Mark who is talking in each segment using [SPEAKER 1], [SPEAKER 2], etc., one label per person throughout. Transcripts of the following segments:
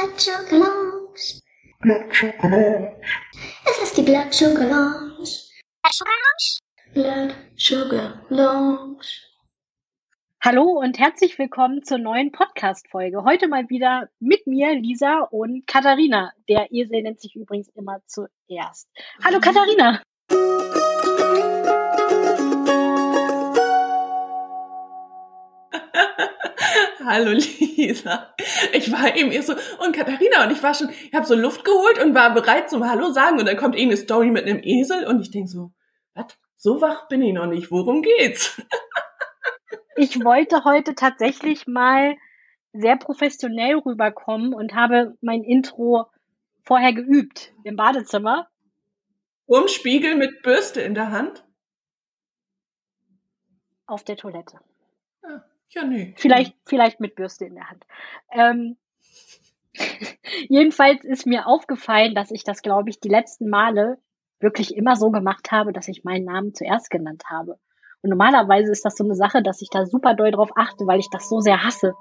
[SPEAKER 1] Blood Sugar Lounge. Blood Sugar Lounge. Es ist die Blood Sugar Lounge.
[SPEAKER 2] Hallo und herzlich willkommen zur neuen Podcast-Folge. Heute mal wieder mit mir, Lisa und Katharina. Der Esel nennt sich übrigens immer zuerst. Hallo Katharina.
[SPEAKER 3] Hallo Lisa. Ich war eben erst so, und Katharina, und ich war schon, ich habe so Luft geholt und war bereit zum Hallo sagen und dann kommt eh eine Story mit einem Esel und ich denk so, was? So wach bin ich noch nicht, worum geht's?
[SPEAKER 2] Ich wollte heute tatsächlich mal sehr professionell rüberkommen und habe mein Intro vorher geübt im Badezimmer.
[SPEAKER 3] Um Spiegel mit Bürste in der Hand?
[SPEAKER 2] Auf der Toilette.
[SPEAKER 3] Ja, nee.
[SPEAKER 2] Vielleicht, vielleicht mit Bürste in der Hand. Ähm, jedenfalls ist mir aufgefallen, dass ich das, glaube ich, die letzten Male wirklich immer so gemacht habe, dass ich meinen Namen zuerst genannt habe. Und normalerweise ist das so eine Sache, dass ich da super doll drauf achte, weil ich das so sehr hasse.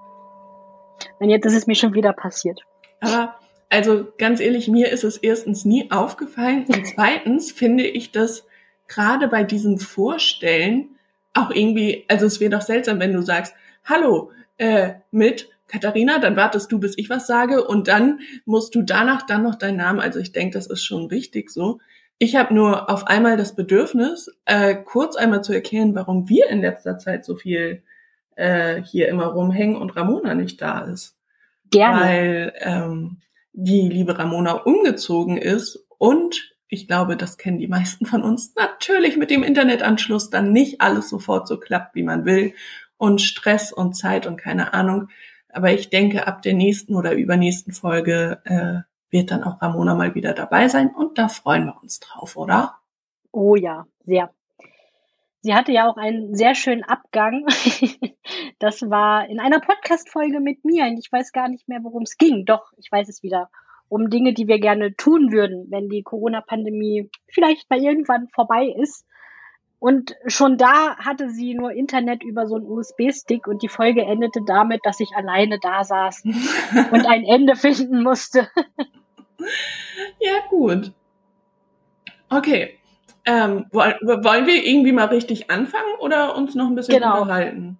[SPEAKER 2] Und jetzt ist es mir schon wieder passiert.
[SPEAKER 3] Aber also ganz ehrlich, mir ist es erstens nie aufgefallen und zweitens finde ich das gerade bei diesem Vorstellen auch irgendwie, also es wäre doch seltsam, wenn du sagst, hallo, äh, mit Katharina, dann wartest du, bis ich was sage und dann musst du danach dann noch deinen Namen, also ich denke, das ist schon richtig so. Ich habe nur auf einmal das Bedürfnis, äh, kurz einmal zu erklären, warum wir in letzter Zeit so viel äh, hier immer rumhängen und Ramona nicht da ist.
[SPEAKER 2] Gerne.
[SPEAKER 3] Weil ähm, die liebe Ramona umgezogen ist und ich glaube, das kennen die meisten von uns, natürlich mit dem Internetanschluss dann nicht alles sofort so klappt, wie man will und Stress und Zeit und keine Ahnung. Aber ich denke, ab der nächsten oder übernächsten Folge äh, wird dann auch Ramona mal wieder dabei sein und da freuen wir uns drauf, oder?
[SPEAKER 2] Oh ja, sehr. Sie hatte ja auch einen sehr schönen Abgang. Das war in einer Podcast-Folge mit mir und ich weiß gar nicht mehr, worum es ging. Doch, ich weiß es wieder. Um Dinge, die wir gerne tun würden, wenn die Corona-Pandemie vielleicht mal irgendwann vorbei ist. Und schon da hatte sie nur Internet über so einen USB-Stick und die Folge endete damit, dass ich alleine da saß und ein Ende finden musste.
[SPEAKER 3] Ja, gut. Okay. Ähm, wollen wir irgendwie mal richtig anfangen oder uns noch ein bisschen
[SPEAKER 2] Genau.
[SPEAKER 3] unterhalten?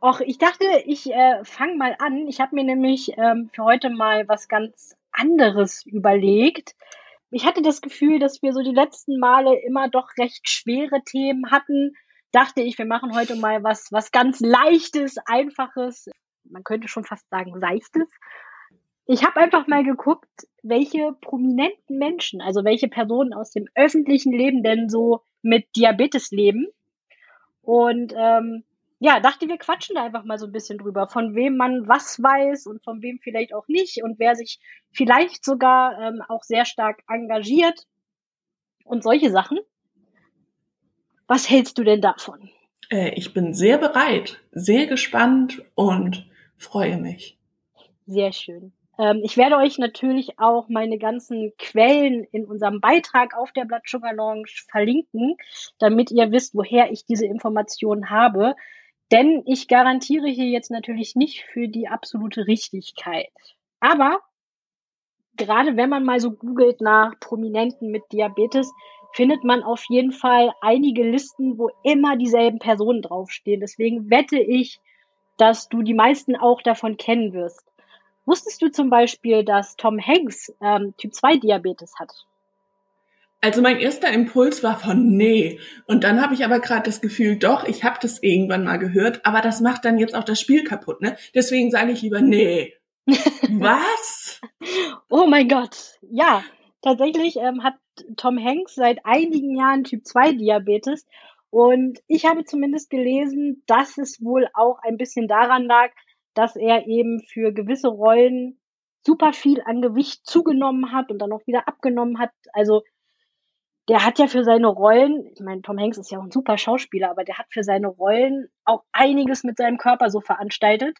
[SPEAKER 2] Och, ich dachte, ich äh, fange mal an. Ich habe mir nämlich ähm, für heute mal was ganz anderes überlegt. Ich hatte das Gefühl, dass wir so die letzten Male immer doch recht schwere Themen hatten. Dachte ich, wir machen heute mal was, was ganz Leichtes, Einfaches. Man könnte schon fast sagen Seichtes. Ich habe einfach mal geguckt, welche prominenten Menschen, also welche Personen aus dem öffentlichen Leben denn so mit Diabetes leben. Und ähm, ja, dachte, wir quatschen da einfach mal so ein bisschen drüber, von wem man was weiß und von wem vielleicht auch nicht und wer sich vielleicht sogar ähm, auch sehr stark engagiert und solche Sachen. Was hältst du denn davon?
[SPEAKER 3] Äh, ich bin sehr bereit, sehr gespannt und freue mich.
[SPEAKER 2] Sehr schön. Ähm, ich werde euch natürlich auch meine ganzen Quellen in unserem Beitrag auf der Blood Sugar Lounge verlinken, damit ihr wisst, woher ich diese Informationen habe. Denn ich garantiere hier jetzt natürlich nicht für die absolute Richtigkeit. Aber gerade wenn man mal so googelt nach Prominenten mit Diabetes, findet man auf jeden Fall einige Listen, wo immer dieselben Personen draufstehen. Deswegen wette ich, dass du die meisten auch davon kennen wirst. Wusstest du zum Beispiel, dass Tom Hanks ähm, Typ 2 Diabetes hat?
[SPEAKER 3] Also mein erster Impuls war von nee. Und dann habe ich aber gerade das Gefühl, doch, ich habe das irgendwann mal gehört, aber das macht dann jetzt auch das Spiel kaputt, ne? Deswegen sage ich lieber nee. Was?
[SPEAKER 2] Oh mein Gott. Ja, tatsächlich ähm, hat Tom Hanks seit einigen Jahren Typ 2 Diabetes. Und ich habe zumindest gelesen, dass es wohl auch ein bisschen daran lag, dass er eben für gewisse Rollen super viel an Gewicht zugenommen hat und dann auch wieder abgenommen hat. Also der hat ja für seine Rollen, ich meine, Tom Hanks ist ja auch ein super Schauspieler, aber der hat für seine Rollen auch einiges mit seinem Körper so veranstaltet.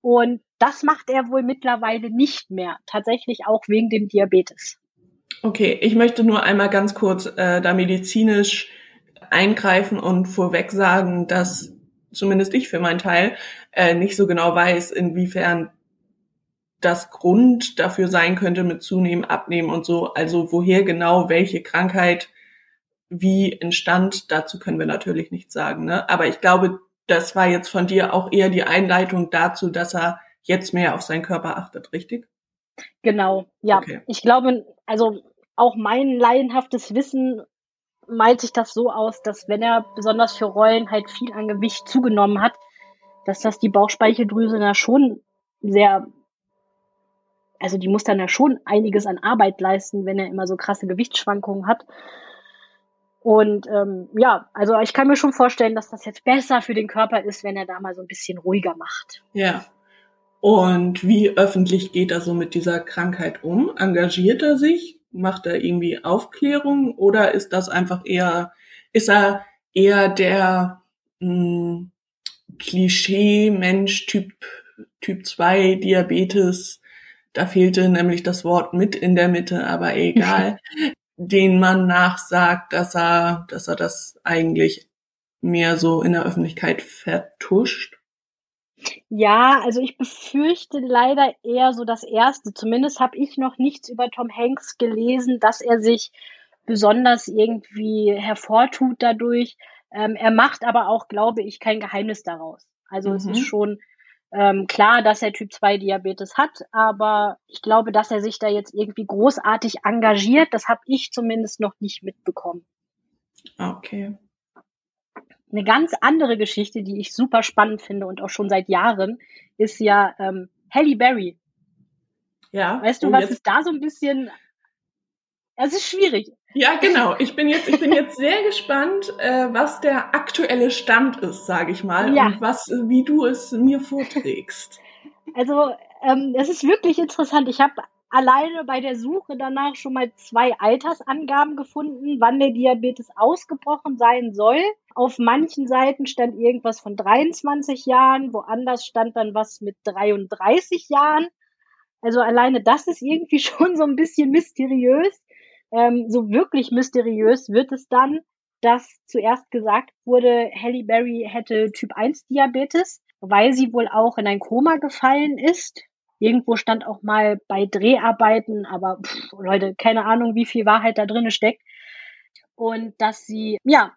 [SPEAKER 2] Und das macht er wohl mittlerweile nicht mehr. Tatsächlich auch wegen dem Diabetes.
[SPEAKER 3] Okay, ich möchte nur einmal ganz kurz äh, da medizinisch eingreifen und vorweg sagen, dass zumindest ich für meinen Teil äh, nicht so genau weiß, inwiefern das Grund dafür sein könnte mit Zunehmen, Abnehmen und so. Also woher genau welche Krankheit wie entstand, dazu können wir natürlich nichts sagen. Ne? Aber ich glaube, das war jetzt von dir auch eher die Einleitung dazu, dass er jetzt mehr auf seinen Körper achtet, richtig?
[SPEAKER 2] Genau, ja. Okay. Ich glaube, also auch mein laienhaftes Wissen malt sich das so aus, dass wenn er besonders für Rollen halt viel an Gewicht zugenommen hat, dass das die Bauchspeicheldrüse da schon sehr, also die muss dann ja schon einiges an Arbeit leisten, wenn er immer so krasse Gewichtsschwankungen hat. Und ähm, ja, also ich kann mir schon vorstellen, dass das jetzt besser für den Körper ist, wenn er da mal so ein bisschen ruhiger macht.
[SPEAKER 3] Ja. Und wie öffentlich geht er so mit dieser Krankheit um? Engagiert er sich? Macht er irgendwie Aufklärung? Oder ist das einfach eher, ist er eher der hm, Klischee-Mensch, Typ, Typ 2 Diabetes? Da fehlte nämlich das Wort mit in der Mitte, aber egal. den man nachsagt, dass er, dass er das eigentlich mehr so in der Öffentlichkeit vertuscht?
[SPEAKER 2] Ja, also ich befürchte leider eher so das Erste. Zumindest habe ich noch nichts über Tom Hanks gelesen, dass er sich besonders irgendwie hervortut dadurch. Ähm, er macht aber auch, glaube ich, kein Geheimnis daraus. Also mhm. es ist mhm. schon ähm, klar, dass er Typ 2 Diabetes hat, aber ich glaube, dass er sich da jetzt irgendwie großartig engagiert, das habe ich zumindest noch nicht mitbekommen.
[SPEAKER 3] Okay.
[SPEAKER 2] Eine ganz andere Geschichte, die ich super spannend finde und auch schon seit Jahren, ist ja ähm, Halle Berry. Ja. Weißt du, was ist da so ein bisschen es ist schwierig.
[SPEAKER 3] Ja, genau. Ich bin jetzt, ich bin jetzt sehr gespannt, äh, was der aktuelle Stand ist, sage ich mal, ja. und was, wie du es mir vorträgst.
[SPEAKER 2] Also, ähm, es ist wirklich interessant. Ich habe alleine bei der Suche danach schon mal zwei Altersangaben gefunden, wann der Diabetes ausgebrochen sein soll. Auf manchen Seiten stand irgendwas von 23 Jahren, woanders stand dann was mit 33 Jahren. Also alleine das ist irgendwie schon so ein bisschen mysteriös. Ähm, so wirklich mysteriös wird es dann, dass zuerst gesagt wurde, Halle Berry hätte Typ 1 Diabetes, weil sie wohl auch in ein Koma gefallen ist. Irgendwo stand auch mal bei Dreharbeiten, aber pff, Leute, keine Ahnung, wie viel Wahrheit da drin steckt. Und dass sie, ja,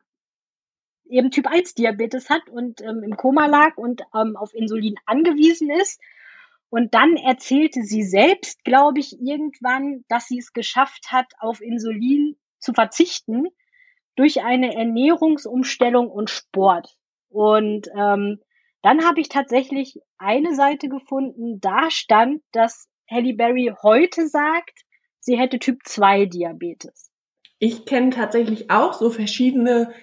[SPEAKER 2] eben Typ 1 Diabetes hat und ähm, im Koma lag und ähm, auf Insulin angewiesen ist und dann erzählte sie selbst, glaube ich, irgendwann, dass sie es geschafft hat, auf Insulin zu verzichten durch eine Ernährungsumstellung und Sport. Und ähm, dann habe ich tatsächlich eine Seite gefunden, da stand, dass Halle Berry heute sagt, sie hätte Typ 2 Diabetes.
[SPEAKER 3] Ich kenne tatsächlich auch so verschiedene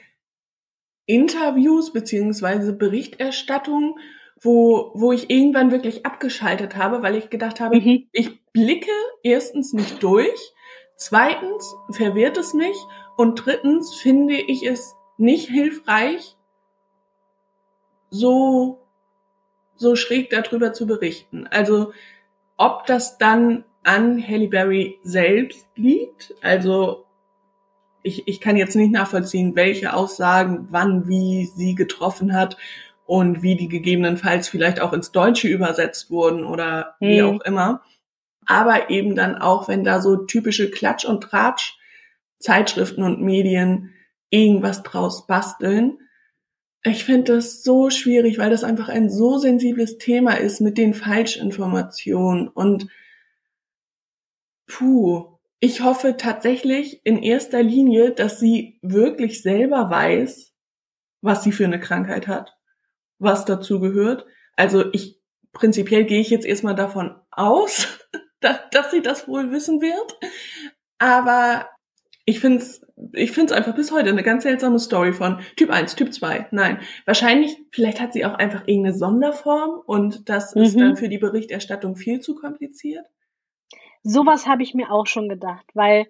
[SPEAKER 3] Interviews beziehungsweise Berichterstattungen, wo, wo ich irgendwann wirklich abgeschaltet habe, weil ich gedacht habe, mhm. ich blicke erstens nicht durch, zweitens verwirrt es mich und drittens finde ich es nicht hilfreich, so, so schräg darüber zu berichten. Also, ob das dann an Halle Berry selbst liegt, also ich, ich kann jetzt nicht nachvollziehen, welche Aussagen wann wie sie getroffen hat und wie die gegebenenfalls vielleicht auch ins Deutsche übersetzt wurden oder hm. wie auch immer. Aber eben dann auch, wenn da so typische Klatsch- und Tratsch Zeitschriften und Medien irgendwas draus basteln. Ich finde das so schwierig, weil das einfach ein so sensibles Thema ist mit den Falschinformationen und puh, ich hoffe tatsächlich in erster Linie, dass sie wirklich selber weiß, was sie für eine Krankheit hat was dazu gehört. Also ich prinzipiell gehe ich jetzt erstmal davon aus, dass, dass sie das wohl wissen wird. Aber ich finde es ich find's einfach bis heute eine ganz seltsame Story von Typ 1, Typ 2. Nein, wahrscheinlich, vielleicht hat sie auch einfach irgendeine Sonderform und das mhm. ist dann für die Berichterstattung viel zu kompliziert.
[SPEAKER 2] Sowas habe ich mir auch schon gedacht, weil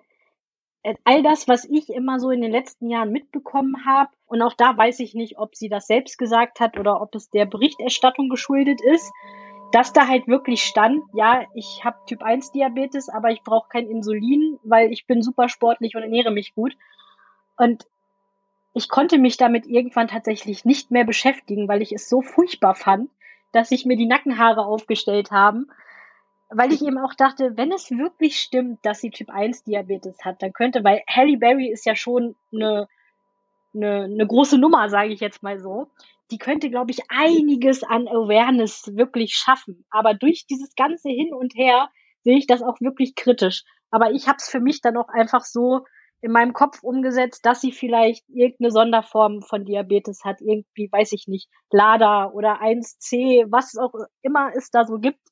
[SPEAKER 2] all das, was ich immer so in den letzten Jahren mitbekommen habe, und auch da weiß ich nicht, ob sie das selbst gesagt hat oder ob es der Berichterstattung geschuldet ist, dass da halt wirklich stand, ja, ich habe Typ 1 Diabetes, aber ich brauche kein Insulin, weil ich bin super sportlich und ernähre mich gut. Und ich konnte mich damit irgendwann tatsächlich nicht mehr beschäftigen, weil ich es so furchtbar fand, dass sich mir die Nackenhaare aufgestellt haben weil ich eben auch dachte, wenn es wirklich stimmt, dass sie Typ 1 Diabetes hat, dann könnte, weil Halle Berry ist ja schon eine, eine, eine große Nummer, sage ich jetzt mal so. Die könnte, glaube ich, einiges an Awareness wirklich schaffen. Aber durch dieses ganze Hin und Her sehe ich das auch wirklich kritisch. Aber ich habe es für mich dann auch einfach so in meinem Kopf umgesetzt, dass sie vielleicht irgendeine Sonderform von Diabetes hat, irgendwie, weiß ich nicht, LADA oder 1C, was auch immer es da so gibt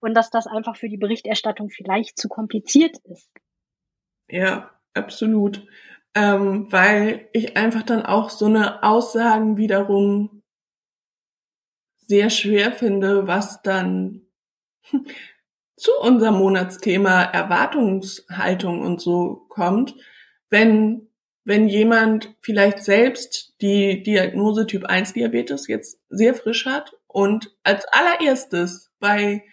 [SPEAKER 2] und dass das einfach für die Berichterstattung vielleicht zu kompliziert ist.
[SPEAKER 3] Ja, absolut. Ähm, weil ich einfach dann auch so eine Aussagen wiederum sehr schwer finde, was dann zu unserem Monatsthema Erwartungshaltung und so kommt, wenn, wenn jemand vielleicht selbst die Diagnose Typ 1 Diabetes jetzt sehr frisch hat und als allererstes bei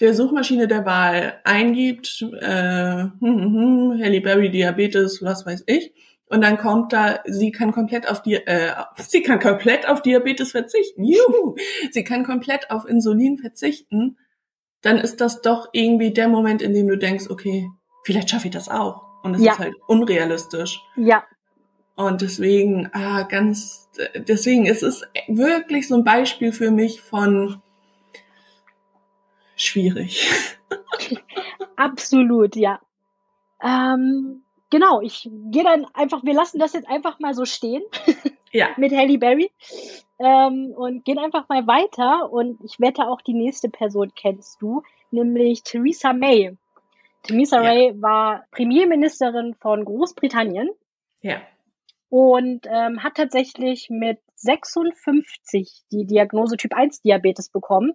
[SPEAKER 3] der Suchmaschine der Wahl eingibt, äh, hm, hm, hm, Halle Berry Diabetes, was weiß ich, und dann kommt da, sie kann komplett auf die, äh, sie kann komplett auf Diabetes verzichten. Juhu! sie kann komplett auf Insulin verzichten. Dann ist das doch irgendwie der Moment, in dem du denkst, okay, vielleicht schaffe ich das auch. Und es ja. ist halt unrealistisch.
[SPEAKER 2] Ja.
[SPEAKER 3] Und deswegen, ah, ganz, deswegen ist es wirklich so ein Beispiel für mich von schwierig.
[SPEAKER 2] Absolut, ja. Ähm, genau, ich gehe dann einfach, wir lassen das jetzt einfach mal so stehen.
[SPEAKER 3] Ja.
[SPEAKER 2] mit Halle Berry. Ähm, und gehen einfach mal weiter. Und ich wette auch die nächste Person kennst du, nämlich Theresa May. Theresa ja. May war Premierministerin von Großbritannien.
[SPEAKER 3] Ja.
[SPEAKER 2] Und ähm, hat tatsächlich mit 56 die Diagnose Typ 1 Diabetes bekommen.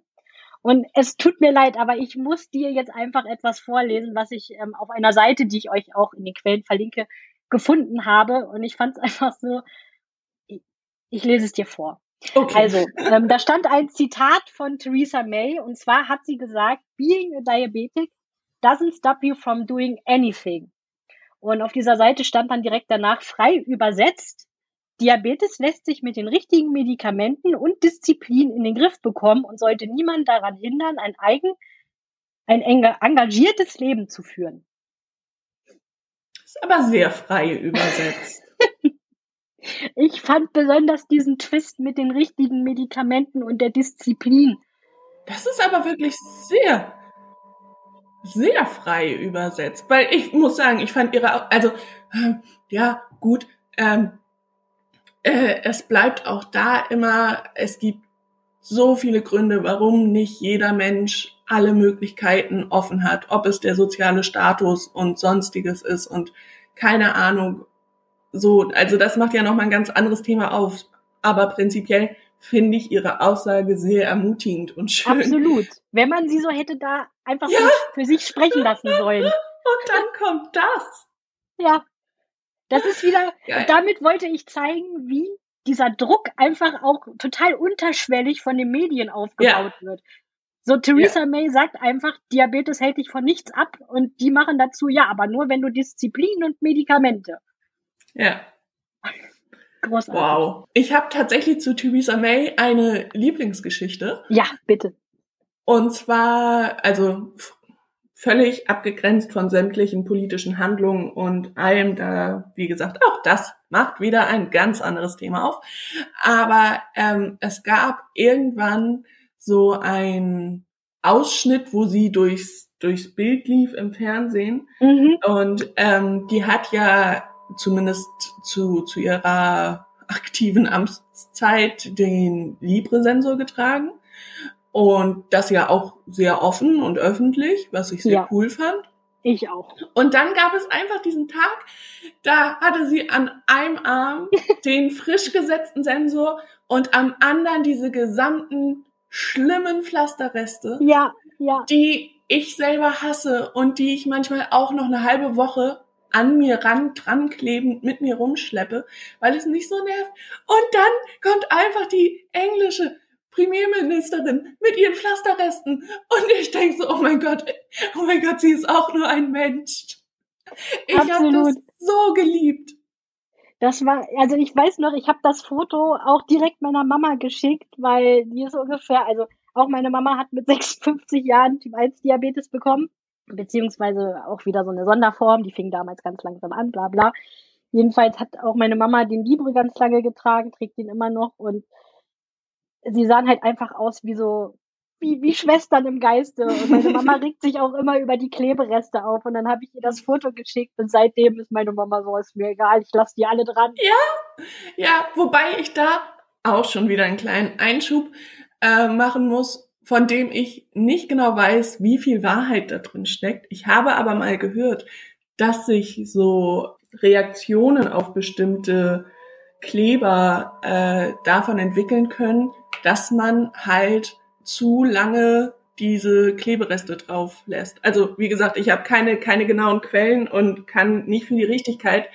[SPEAKER 2] Und es tut mir leid, aber ich muss dir jetzt einfach etwas vorlesen, was ich ähm, auf einer Seite, die ich euch auch in den Quellen verlinke, gefunden habe. Und ich fand es einfach so, ich, ich, lese es dir vor.
[SPEAKER 3] Okay.
[SPEAKER 2] Also, ähm, da stand ein Zitat von Theresa May und zwar hat sie gesagt, Being a diabetic doesn't stop you from doing anything. Und auf dieser Seite stand dann direkt danach frei übersetzt, Diabetes lässt sich mit den richtigen Medikamenten und Disziplin in den Griff bekommen und sollte niemand daran hindern, ein eigen, ein engagiertes Leben zu führen.
[SPEAKER 3] Ist aber sehr frei übersetzt.
[SPEAKER 2] ich fand besonders diesen Twist mit den richtigen Medikamenten und der Disziplin.
[SPEAKER 3] Das ist aber wirklich sehr, sehr frei übersetzt. Weil ich muss sagen, ich fand ihre, also, äh, ja, gut, ähm, äh, es bleibt auch da immer, es gibt so viele Gründe, warum nicht jeder Mensch alle Möglichkeiten offen hat, ob es der soziale Status und sonstiges ist und keine Ahnung. So, also das macht ja noch mal ein ganz anderes Thema auf. Aber prinzipiell finde ich ihre Aussage sehr ermutigend und schön.
[SPEAKER 2] Absolut. Wenn man sie so hätte da einfach ja. für sich sprechen lassen sollen.
[SPEAKER 3] Und dann kommt das.
[SPEAKER 2] Ja. Das ist wieder, Geil. damit wollte ich zeigen, wie dieser Druck einfach auch total unterschwellig von den Medien aufgebaut ja. wird. So, Theresa ja. May sagt einfach, Diabetes hält dich von nichts ab und die machen dazu, ja, aber nur wenn du Disziplin und Medikamente.
[SPEAKER 3] Ja. Großartig. Wow. Ich habe tatsächlich zu Theresa May eine Lieblingsgeschichte.
[SPEAKER 2] Ja, bitte.
[SPEAKER 3] Und zwar, also völlig abgegrenzt von sämtlichen politischen Handlungen und allem da, wie gesagt, auch das macht wieder ein ganz anderes Thema auf. Aber ähm, es gab irgendwann so ein Ausschnitt, wo sie durchs, durchs Bild lief im Fernsehen. Mhm. Und ähm, die hat ja zumindest zu, zu ihrer aktiven Amtszeit den Libre-Sensor getragen. Und das ja auch sehr offen und öffentlich, was ich sehr ja. cool fand.
[SPEAKER 2] Ich auch.
[SPEAKER 3] Und dann gab es einfach diesen Tag, da hatte sie an einem Arm den frisch gesetzten Sensor und am anderen diese gesamten schlimmen Pflasterreste.
[SPEAKER 2] Ja, ja.
[SPEAKER 3] Die ich selber hasse und die ich manchmal auch noch eine halbe Woche an mir ran, dran klebend mit mir rumschleppe, weil es nicht so nervt. Und dann kommt einfach die englische Premierministerin mit ihren Pflasterresten. Und ich denke so, oh mein Gott, oh mein Gott, sie ist auch nur ein Mensch. Ich habe das so geliebt.
[SPEAKER 2] Das war, also ich weiß noch, ich habe das Foto auch direkt meiner Mama geschickt, weil die ist ungefähr, also Auch meine Mama hat mit 56 Jahren Typ 1 Diabetes bekommen, beziehungsweise auch wieder so eine Sonderform, die fing damals ganz langsam an, bla bla. Jedenfalls hat auch meine Mama den Libre ganz lange getragen, trägt ihn immer noch und sie sahen halt einfach aus wie so, wie, wie Schwestern im Geiste. Und meine Mama regt sich auch immer über die Klebereste auf. Und dann habe ich ihr das Foto geschickt und seitdem ist meine Mama so, ist mir egal, ich lasse die alle dran.
[SPEAKER 3] Ja, ja, wobei ich da auch schon wieder einen kleinen Einschub äh, machen muss, von dem ich nicht genau weiß, wie viel Wahrheit da drin steckt. Ich habe aber mal gehört, dass sich so Reaktionen auf bestimmte Kleber äh, davon entwickeln können, dass man halt zu lange diese Klebereste drauf lässt. Also wie gesagt, ich habe keine keine genauen Quellen und kann nicht für die Richtigkeit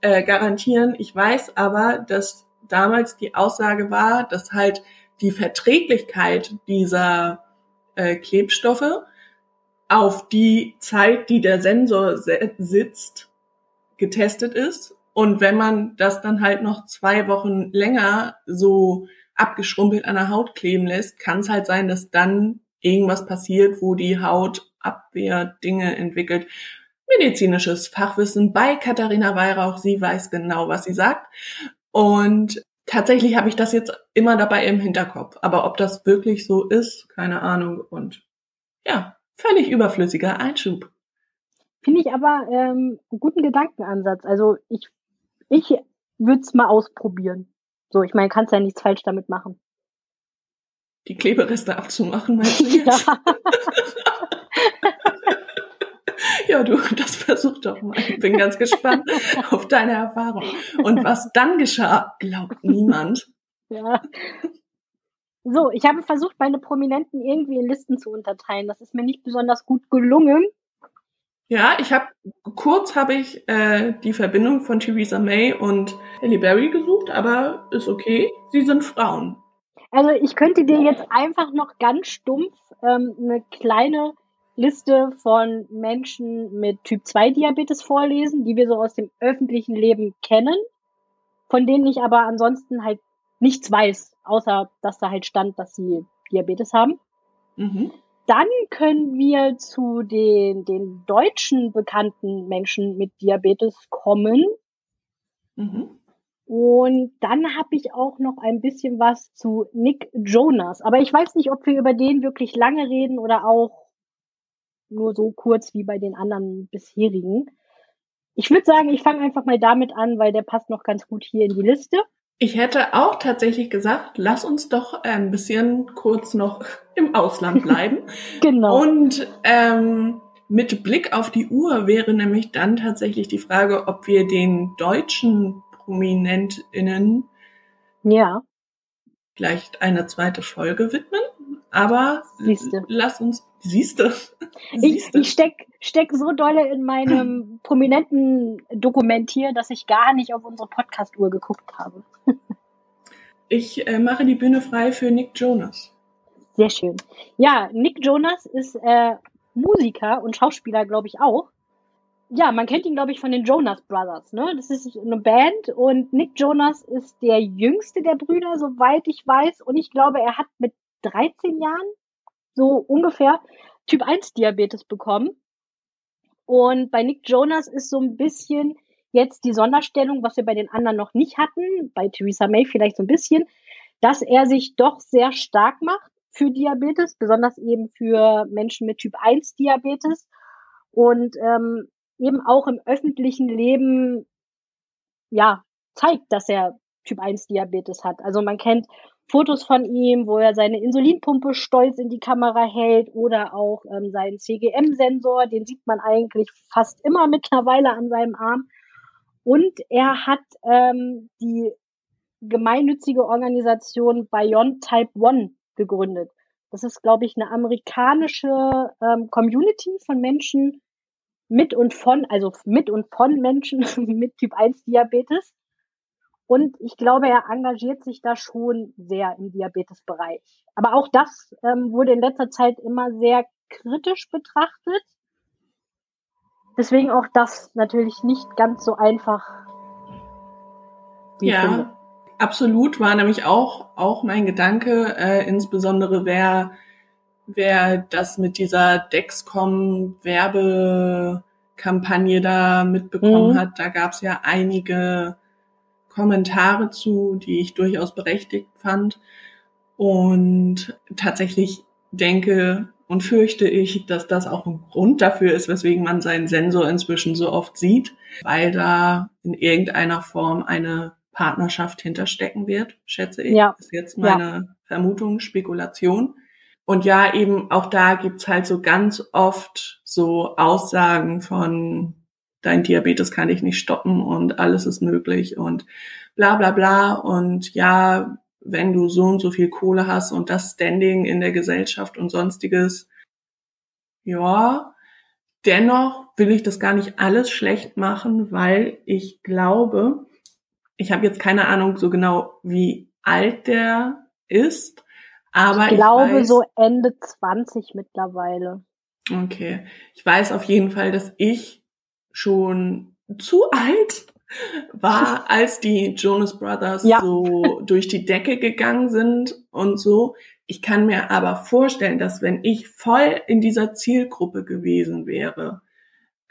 [SPEAKER 3] äh, garantieren. Ich weiß aber, dass damals die Aussage war, dass halt die Verträglichkeit dieser äh, Klebstoffe auf die Zeit, die der Sensor sitzt, getestet ist. Und wenn man das dann halt noch zwei Wochen länger so abgeschrumpelt an der Haut kleben lässt, kann es halt sein, dass dann irgendwas passiert, wo die Haut Abwehrdinge entwickelt. Medizinisches Fachwissen bei Katharina Weihrauch. Sie weiß genau, was sie sagt. Und tatsächlich habe ich das jetzt immer dabei im Hinterkopf. Aber ob das wirklich so ist, keine Ahnung. Und ja, völlig überflüssiger Einschub.
[SPEAKER 2] Finde ich aber ähm, einen guten Gedankenansatz. Also ich, ich würde es mal ausprobieren. So, ich meine, kannst ja nichts falsch damit machen.
[SPEAKER 3] Die Klebereste abzumachen, meinst du jetzt? Ja. ja, du, das versuch doch mal. Ich bin ganz gespannt auf deine Erfahrung. Und was dann geschah, glaubt niemand.
[SPEAKER 2] Ja. So, ich habe versucht, meine Prominenten irgendwie in Listen zu unterteilen. Das ist mir nicht besonders gut gelungen.
[SPEAKER 3] Ja, ich habe kurz habe ich äh, die Verbindung von Theresa May und Halle Berry gesucht, aber ist okay. Sie sind Frauen.
[SPEAKER 2] Also ich könnte dir jetzt einfach noch ganz stumpf ähm, eine kleine Liste von Menschen mit Typ 2 Diabetes vorlesen, die wir so aus dem öffentlichen Leben kennen, von denen ich aber ansonsten halt nichts weiß, außer dass da halt stand, dass sie Diabetes haben. Mhm. Dann können wir zu den, den deutschen bekannten Menschen mit Diabetes kommen. Mhm. Und dann habe ich auch noch ein bisschen was zu Nick Jonas. Aber ich weiß nicht, ob wir über den wirklich lange reden oder auch nur so kurz wie bei den anderen bisherigen. Ich würde sagen, ich fange einfach mal damit an, weil der passt noch ganz gut hier in die Liste.
[SPEAKER 3] Ich hätte auch tatsächlich gesagt, lass uns doch ein bisschen kurz noch im Ausland bleiben.
[SPEAKER 2] genau.
[SPEAKER 3] Und ähm, mit Blick auf die Uhr wäre nämlich dann tatsächlich die Frage, ob wir den deutschen ProminentInnen
[SPEAKER 2] ja.
[SPEAKER 3] vielleicht eine zweite Folge widmen. Aber Siehste. lass uns, siehste.
[SPEAKER 2] Ich, ich steck, steck so dolle in meinem prominenten Dokument hier, dass ich gar nicht auf unsere Podcast-Uhr geguckt habe.
[SPEAKER 3] ich äh, mache die Bühne frei für Nick Jonas.
[SPEAKER 2] Sehr schön. Ja, Nick Jonas ist äh, Musiker und Schauspieler, glaube ich, auch. Ja, man kennt ihn, glaube ich, von den Jonas Brothers. Ne? Das ist eine Band und Nick Jonas ist der jüngste der Brüder, soweit ich weiß. Und ich glaube, er hat mit 13 Jahren, so ungefähr, Typ 1 Diabetes bekommen. Und bei Nick Jonas ist so ein bisschen jetzt die Sonderstellung, was wir bei den anderen noch nicht hatten, bei Theresa May vielleicht so ein bisschen, dass er sich doch sehr stark macht für Diabetes, besonders eben für Menschen mit Typ 1 Diabetes und ähm, eben auch im öffentlichen Leben ja zeigt, dass er Typ 1 Diabetes hat. Also man kennt Fotos von ihm, wo er seine Insulinpumpe stolz in die Kamera hält oder auch ähm, seinen CGM-Sensor, den sieht man eigentlich fast immer mittlerweile an seinem Arm. Und er hat ähm, die gemeinnützige Organisation Beyond Type One gegründet. Das ist, glaube ich, eine amerikanische ähm, Community von Menschen mit und von, also mit und von Menschen mit Typ 1 Diabetes. Und ich glaube, er engagiert sich da schon sehr im Diabetesbereich. Aber auch das ähm, wurde in letzter Zeit immer sehr kritisch betrachtet. Deswegen auch das natürlich nicht ganz so einfach.
[SPEAKER 3] ja, absolut war nämlich auch auch mein Gedanke, äh, insbesondere wer wer das mit dieser Dexcom Werbekampagne da mitbekommen mhm. hat, da gab es ja einige Kommentare zu, die ich durchaus berechtigt fand. Und tatsächlich denke und fürchte ich, dass das auch ein Grund dafür ist, weswegen man seinen Sensor inzwischen so oft sieht, weil da in irgendeiner Form eine Partnerschaft hinterstecken wird, schätze ich. Ja. Ist jetzt meine ja. Vermutung, Spekulation. Und ja, eben auch da gibt's halt so ganz oft so Aussagen von dein Diabetes kann ich nicht stoppen und alles ist möglich und bla bla bla. Und ja, wenn du so und so viel Kohle hast und das Standing in der Gesellschaft und sonstiges, ja, dennoch will ich das gar nicht alles schlecht machen, weil ich glaube, ich habe jetzt keine Ahnung so genau, wie alt der ist, aber
[SPEAKER 2] ich glaube ich weiß, so Ende 20 mittlerweile.
[SPEAKER 3] Okay, ich weiß auf jeden Fall, dass ich schon zu alt war, als die Jonas Brothers ja. so durch die Decke gegangen sind und so. Ich kann mir aber vorstellen, dass wenn ich voll in dieser Zielgruppe gewesen wäre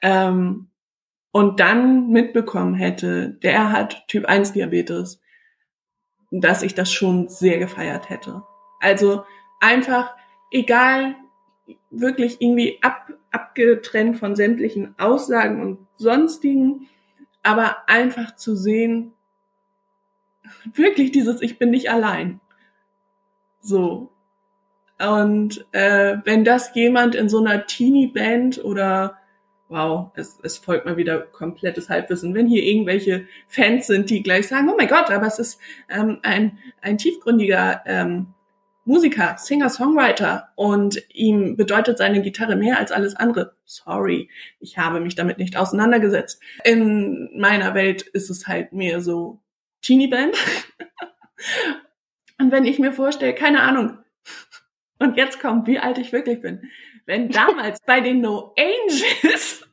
[SPEAKER 3] ähm, und dann mitbekommen hätte, der hat Typ 1 Diabetes, dass ich das schon sehr gefeiert hätte. Also einfach, egal, wirklich irgendwie ab, abgetrennt von sämtlichen Aussagen und sonstigen, aber einfach zu sehen, wirklich dieses Ich bin nicht allein. So. Und äh, wenn das jemand in so einer Teenie-Band oder wow, es, es folgt mal wieder komplettes Halbwissen, wenn hier irgendwelche Fans sind, die gleich sagen, oh mein Gott, aber es ist ähm, ein, ein tiefgründiger ähm, Musiker, Singer, Songwriter und ihm bedeutet seine Gitarre mehr als alles andere. Sorry, ich habe mich damit nicht auseinandergesetzt. In meiner Welt ist es halt mehr so Teenie Band. und wenn ich mir vorstelle, keine Ahnung, und jetzt kommt, wie alt ich wirklich bin, wenn damals bei den No Angels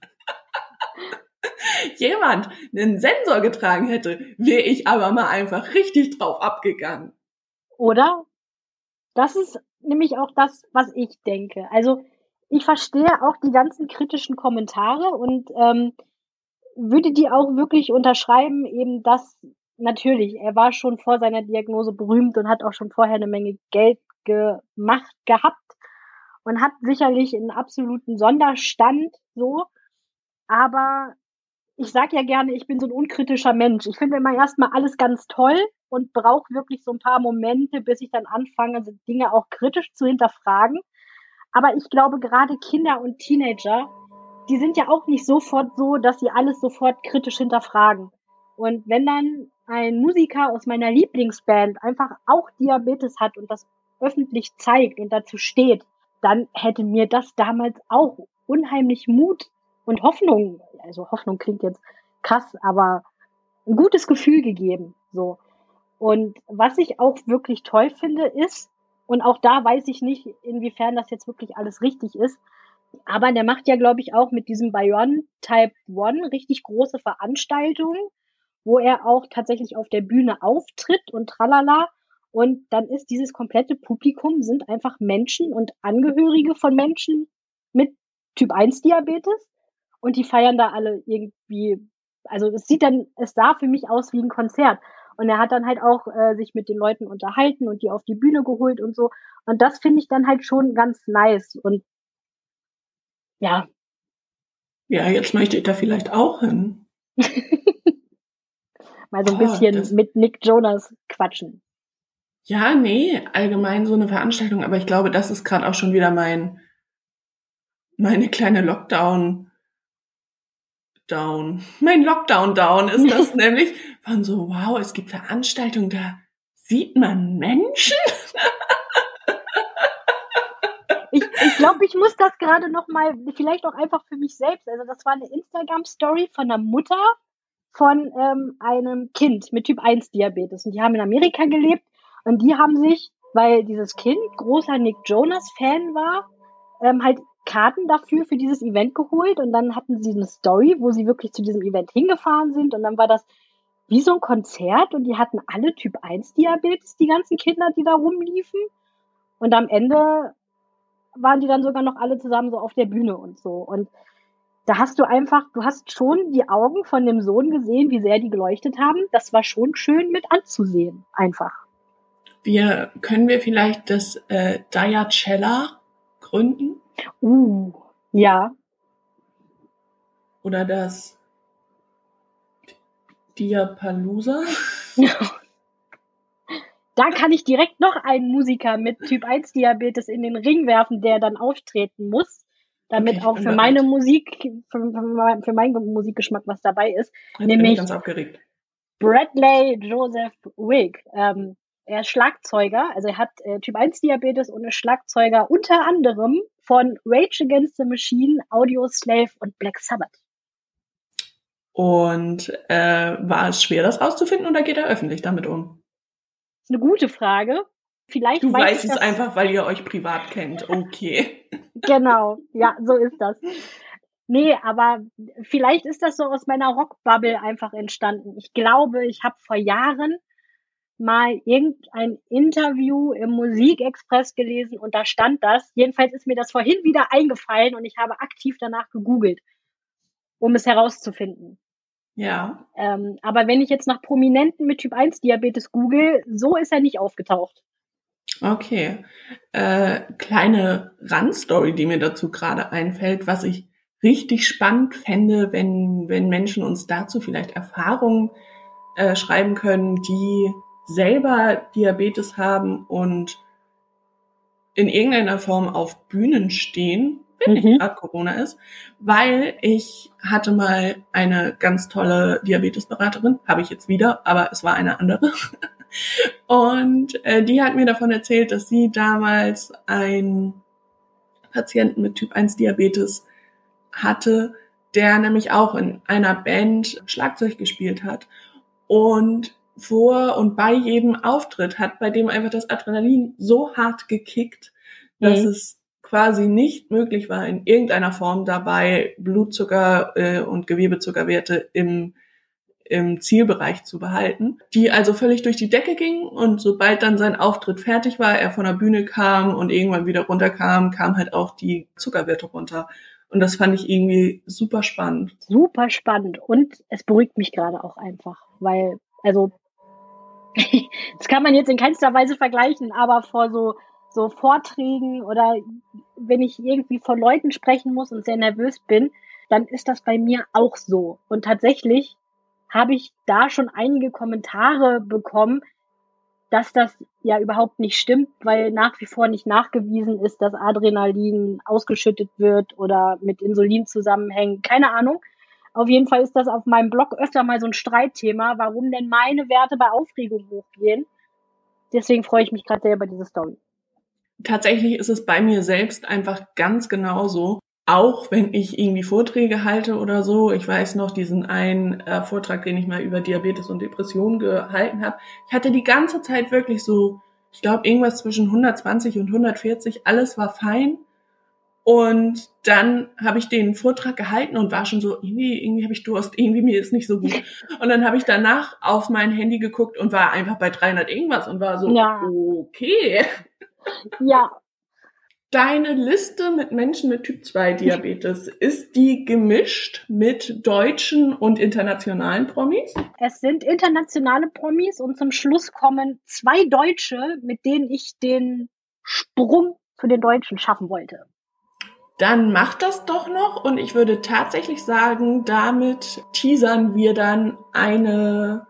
[SPEAKER 3] jemand einen Sensor getragen hätte, wäre ich aber mal einfach richtig drauf abgegangen.
[SPEAKER 2] Oder das ist nämlich auch das, was ich denke. Also ich verstehe auch die ganzen kritischen Kommentare und ähm, würde die auch wirklich unterschreiben, eben dass natürlich, er war schon vor seiner Diagnose berühmt und hat auch schon vorher eine Menge Geld gemacht gehabt und hat sicherlich einen absoluten Sonderstand so. Aber ich sage ja gerne, ich bin so ein unkritischer Mensch. Ich finde immer erstmal alles ganz toll und brauche wirklich so ein paar Momente, bis ich dann anfange, Dinge auch kritisch zu hinterfragen. Aber ich glaube, gerade Kinder und Teenager, die sind ja auch nicht sofort so, dass sie alles sofort kritisch hinterfragen. Und wenn dann ein Musiker aus meiner Lieblingsband einfach auch Diabetes hat und das öffentlich zeigt und dazu steht, dann hätte mir das damals auch unheimlich Mut und Hoffnung, also Hoffnung klingt jetzt krass, aber ein gutes Gefühl gegeben, so. Und was ich auch wirklich toll finde, ist, und auch da weiß ich nicht, inwiefern das jetzt wirklich alles richtig ist, aber der macht ja, glaube ich, auch mit diesem Bion Type One richtig große Veranstaltungen, wo er auch tatsächlich auf der Bühne auftritt und tralala. Und dann ist dieses komplette Publikum sind einfach Menschen und Angehörige von Menschen mit Typ 1 Diabetes und die feiern da alle irgendwie, also es sieht dann, es sah für mich aus wie ein Konzert. Und er hat dann halt auch äh, sich mit den Leuten unterhalten und die auf die Bühne geholt und so. Und das finde ich dann halt schon ganz nice. Und ja.
[SPEAKER 3] Ja, jetzt möchte ich da vielleicht auch hin.
[SPEAKER 2] Mal so ein oh, bisschen mit Nick Jonas quatschen.
[SPEAKER 3] Ja, nee, allgemein so eine Veranstaltung, aber ich glaube, das ist gerade auch schon wieder mein meine kleine Lockdown Down. Mein Lockdown Down ist das nämlich von so, wow, es gibt Veranstaltungen, da sieht man Menschen.
[SPEAKER 2] ich ich glaube, ich muss das gerade noch mal, vielleicht auch einfach für mich selbst. Also das war eine Instagram-Story von einer Mutter von ähm, einem Kind mit Typ 1 Diabetes. Und die haben in Amerika gelebt und die haben sich, weil dieses Kind großer Nick Jonas-Fan war, ähm, halt Karten dafür für dieses Event geholt und dann hatten sie eine Story, wo sie wirklich zu diesem Event hingefahren sind und dann war das wie so ein Konzert und die hatten alle Typ 1 Diabetes, die ganzen Kinder, die da rumliefen. Und am Ende waren die dann sogar noch alle zusammen so auf der Bühne und so. Und da hast du einfach, du hast schon die Augen von dem Sohn gesehen, wie sehr die geleuchtet haben. Das war schon schön mit anzusehen, einfach.
[SPEAKER 3] Wir können wir vielleicht das äh, Diacella gründen?
[SPEAKER 2] Uh, ja.
[SPEAKER 3] Oder das Diapalooza?
[SPEAKER 2] da kann ich direkt noch einen Musiker mit Typ 1 Diabetes in den Ring werfen, der dann auftreten muss, damit okay, auch für meine Musik, für, für, meinen Musikgeschmack was dabei ist.
[SPEAKER 3] Jetzt nämlich ganz aufgeregt.
[SPEAKER 2] Bradley Joseph Wig. Ähm, er ist Schlagzeuger, also er hat äh, Typ 1 Diabetes und ist Schlagzeuger unter anderem von Rage Against the Machine, Audio Slave und Black Sabbath.
[SPEAKER 3] Und äh, war es schwer, das rauszufinden oder geht er öffentlich damit um?
[SPEAKER 2] Das ist eine gute Frage. Vielleicht
[SPEAKER 3] du weißt es einfach, weil ihr euch privat kennt. Okay.
[SPEAKER 2] genau, ja, so ist das. Nee, aber vielleicht ist das so aus meiner Rockbubble einfach entstanden. Ich glaube, ich habe vor Jahren mal irgendein Interview im Musikexpress gelesen und da stand das. Jedenfalls ist mir das vorhin wieder eingefallen und ich habe aktiv danach gegoogelt, um es herauszufinden.
[SPEAKER 3] Ja.
[SPEAKER 2] Ähm, aber wenn ich jetzt nach Prominenten mit Typ 1 Diabetes google, so ist er nicht aufgetaucht.
[SPEAKER 3] Okay. Äh, kleine Randstory, die mir dazu gerade einfällt, was ich richtig spannend fände, wenn, wenn Menschen uns dazu vielleicht Erfahrungen äh, schreiben können, die selber Diabetes haben und in irgendeiner Form auf Bühnen stehen, wenn mhm. nicht gerade Corona ist, weil ich hatte mal eine ganz tolle Diabetesberaterin, habe ich jetzt wieder, aber es war eine andere. Und äh, die hat mir davon erzählt, dass sie damals einen Patienten mit Typ 1 Diabetes hatte, der nämlich auch in einer Band Schlagzeug gespielt hat. Und vor und bei jedem Auftritt hat bei dem einfach das Adrenalin so hart gekickt, dass mhm. es quasi nicht möglich war, in irgendeiner Form dabei Blutzucker äh, und Gewebezuckerwerte im, im Zielbereich zu behalten, die also völlig durch die Decke gingen und sobald dann sein Auftritt fertig war, er von der Bühne kam und irgendwann wieder runterkam, kam halt auch die Zuckerwerte runter. Und das fand ich irgendwie super spannend.
[SPEAKER 2] Super spannend. Und es beruhigt mich gerade auch einfach, weil, also das kann man jetzt in keinster Weise vergleichen, aber vor so, so Vorträgen oder wenn ich irgendwie vor Leuten sprechen muss und sehr nervös bin, dann ist das bei mir auch so. Und tatsächlich habe ich da schon einige Kommentare bekommen, dass das ja überhaupt nicht stimmt, weil nach wie vor nicht nachgewiesen ist, dass Adrenalin ausgeschüttet wird oder mit Insulin zusammenhängt. Keine Ahnung. Auf jeden Fall ist das auf meinem Blog öfter mal so ein Streitthema, warum denn meine Werte bei Aufregung hochgehen. Deswegen freue ich mich gerade sehr über diese Story.
[SPEAKER 3] Tatsächlich ist es bei mir selbst einfach ganz genauso. Auch wenn ich irgendwie Vorträge halte oder so. Ich weiß noch diesen einen äh, Vortrag, den ich mal über Diabetes und Depression gehalten habe. Ich hatte die ganze Zeit wirklich so, ich glaube, irgendwas zwischen 120 und 140. Alles war fein. Und dann habe ich den Vortrag gehalten und war schon so, irgendwie, irgendwie habe ich Durst, irgendwie mir ist nicht so gut. Und dann habe ich danach auf mein Handy geguckt und war einfach bei 300 irgendwas und war so, ja. okay.
[SPEAKER 2] Ja.
[SPEAKER 3] Deine Liste mit Menschen mit Typ 2 Diabetes, ist die gemischt mit deutschen und internationalen Promis?
[SPEAKER 2] Es sind internationale Promis und zum Schluss kommen zwei Deutsche, mit denen ich den Sprung zu den Deutschen schaffen wollte
[SPEAKER 3] dann macht das doch noch und ich würde tatsächlich sagen, damit teasern wir dann eine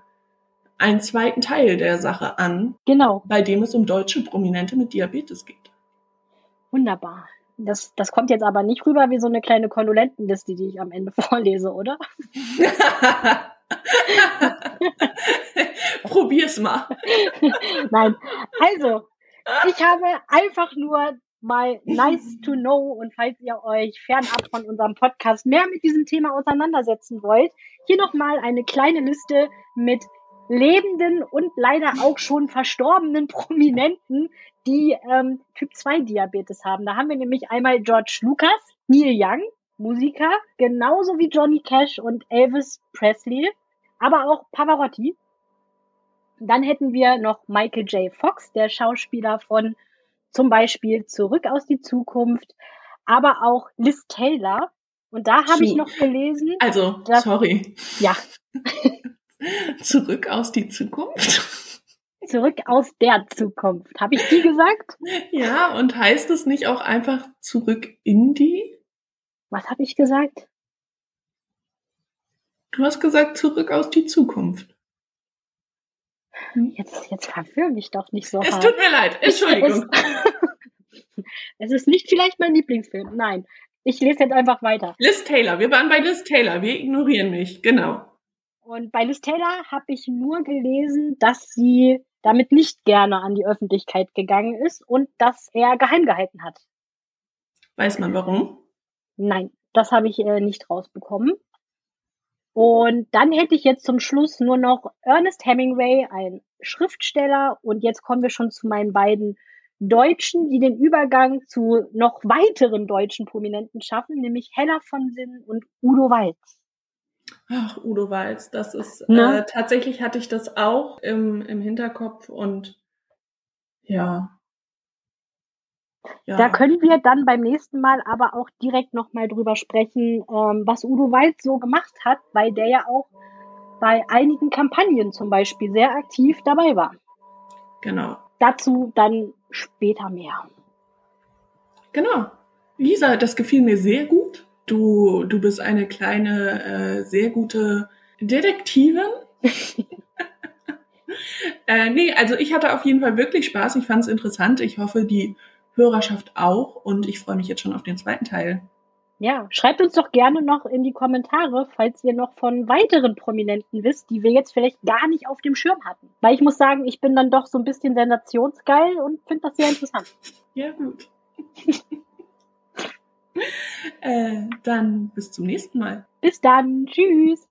[SPEAKER 3] einen zweiten Teil der Sache an.
[SPEAKER 2] Genau.
[SPEAKER 3] Bei dem es um deutsche Prominente mit Diabetes geht.
[SPEAKER 2] Wunderbar. Das, das kommt jetzt aber nicht rüber wie so eine kleine Kondolentenliste, die ich am Ende vorlese, oder?
[SPEAKER 3] Probier's mal.
[SPEAKER 2] Nein. Also, ich habe einfach nur mal nice to know und falls ihr euch fernab von unserem Podcast mehr mit diesem Thema auseinandersetzen wollt, hier nochmal eine kleine Liste mit lebenden und leider auch schon verstorbenen Prominenten, die ähm, Typ 2 Diabetes haben. Da haben wir nämlich einmal George Lucas, Neil Young, Musiker, genauso wie Johnny Cash und Elvis Presley, aber auch Pavarotti. Dann hätten wir noch Michael J. Fox, der Schauspieler von zum Beispiel Zurück aus die Zukunft, aber auch Liz Taylor. Und da habe ich noch gelesen.
[SPEAKER 3] Also, dass, sorry.
[SPEAKER 2] Ja.
[SPEAKER 3] Zurück aus die Zukunft.
[SPEAKER 2] Zurück aus der Zukunft. Habe ich die gesagt?
[SPEAKER 3] Ja, und heißt es nicht auch einfach zurück in die?
[SPEAKER 2] Was habe ich gesagt?
[SPEAKER 3] Du hast gesagt zurück aus die Zukunft.
[SPEAKER 2] Jetzt, jetzt verführ mich doch nicht so
[SPEAKER 3] es
[SPEAKER 2] hart.
[SPEAKER 3] Es tut mir leid, Entschuldigung.
[SPEAKER 2] Es, es ist nicht vielleicht mein Lieblingsfilm, nein. Ich lese jetzt einfach weiter.
[SPEAKER 3] Liz Taylor, wir waren bei Liz Taylor, wir ignorieren mich, genau.
[SPEAKER 2] Und bei Liz Taylor habe ich nur gelesen, dass sie damit nicht gerne an die Öffentlichkeit gegangen ist und dass er geheim gehalten hat.
[SPEAKER 3] Weiß man warum?
[SPEAKER 2] Nein, das habe ich äh, nicht rausbekommen. Und dann hätte ich jetzt zum Schluss nur noch Ernest Hemingway, ein Schriftsteller. Und jetzt kommen wir schon zu meinen beiden Deutschen, die den Übergang zu noch weiteren deutschen Prominenten schaffen, nämlich Hella von Sinn und Udo Walz.
[SPEAKER 3] Ach, Udo Walz, das ist ne? äh, tatsächlich hatte ich das auch im, im Hinterkopf und ja,
[SPEAKER 2] ja. Da können wir dann beim nächsten Mal aber auch direkt nochmal drüber sprechen, ähm, was Udo Walz so gemacht hat, weil der ja auch bei einigen Kampagnen zum Beispiel sehr aktiv dabei war.
[SPEAKER 3] Genau.
[SPEAKER 2] Dazu dann später mehr.
[SPEAKER 3] Genau. Lisa, das gefiel mir sehr gut. Du, du bist eine kleine, äh, sehr gute Detektivin. äh, nee, also ich hatte auf jeden Fall wirklich Spaß. Ich fand es interessant. Ich hoffe, die Hörerschaft auch und ich freue mich jetzt schon auf den zweiten Teil.
[SPEAKER 2] Ja, schreibt uns doch gerne noch in die Kommentare, falls ihr noch von weiteren Prominenten wisst, die wir jetzt vielleicht gar nicht auf dem Schirm hatten. Weil ich muss sagen, ich bin dann doch so ein bisschen sensationsgeil und finde das sehr interessant.
[SPEAKER 3] Ja, gut. äh, dann bis zum nächsten Mal.
[SPEAKER 2] Bis dann. Tschüss.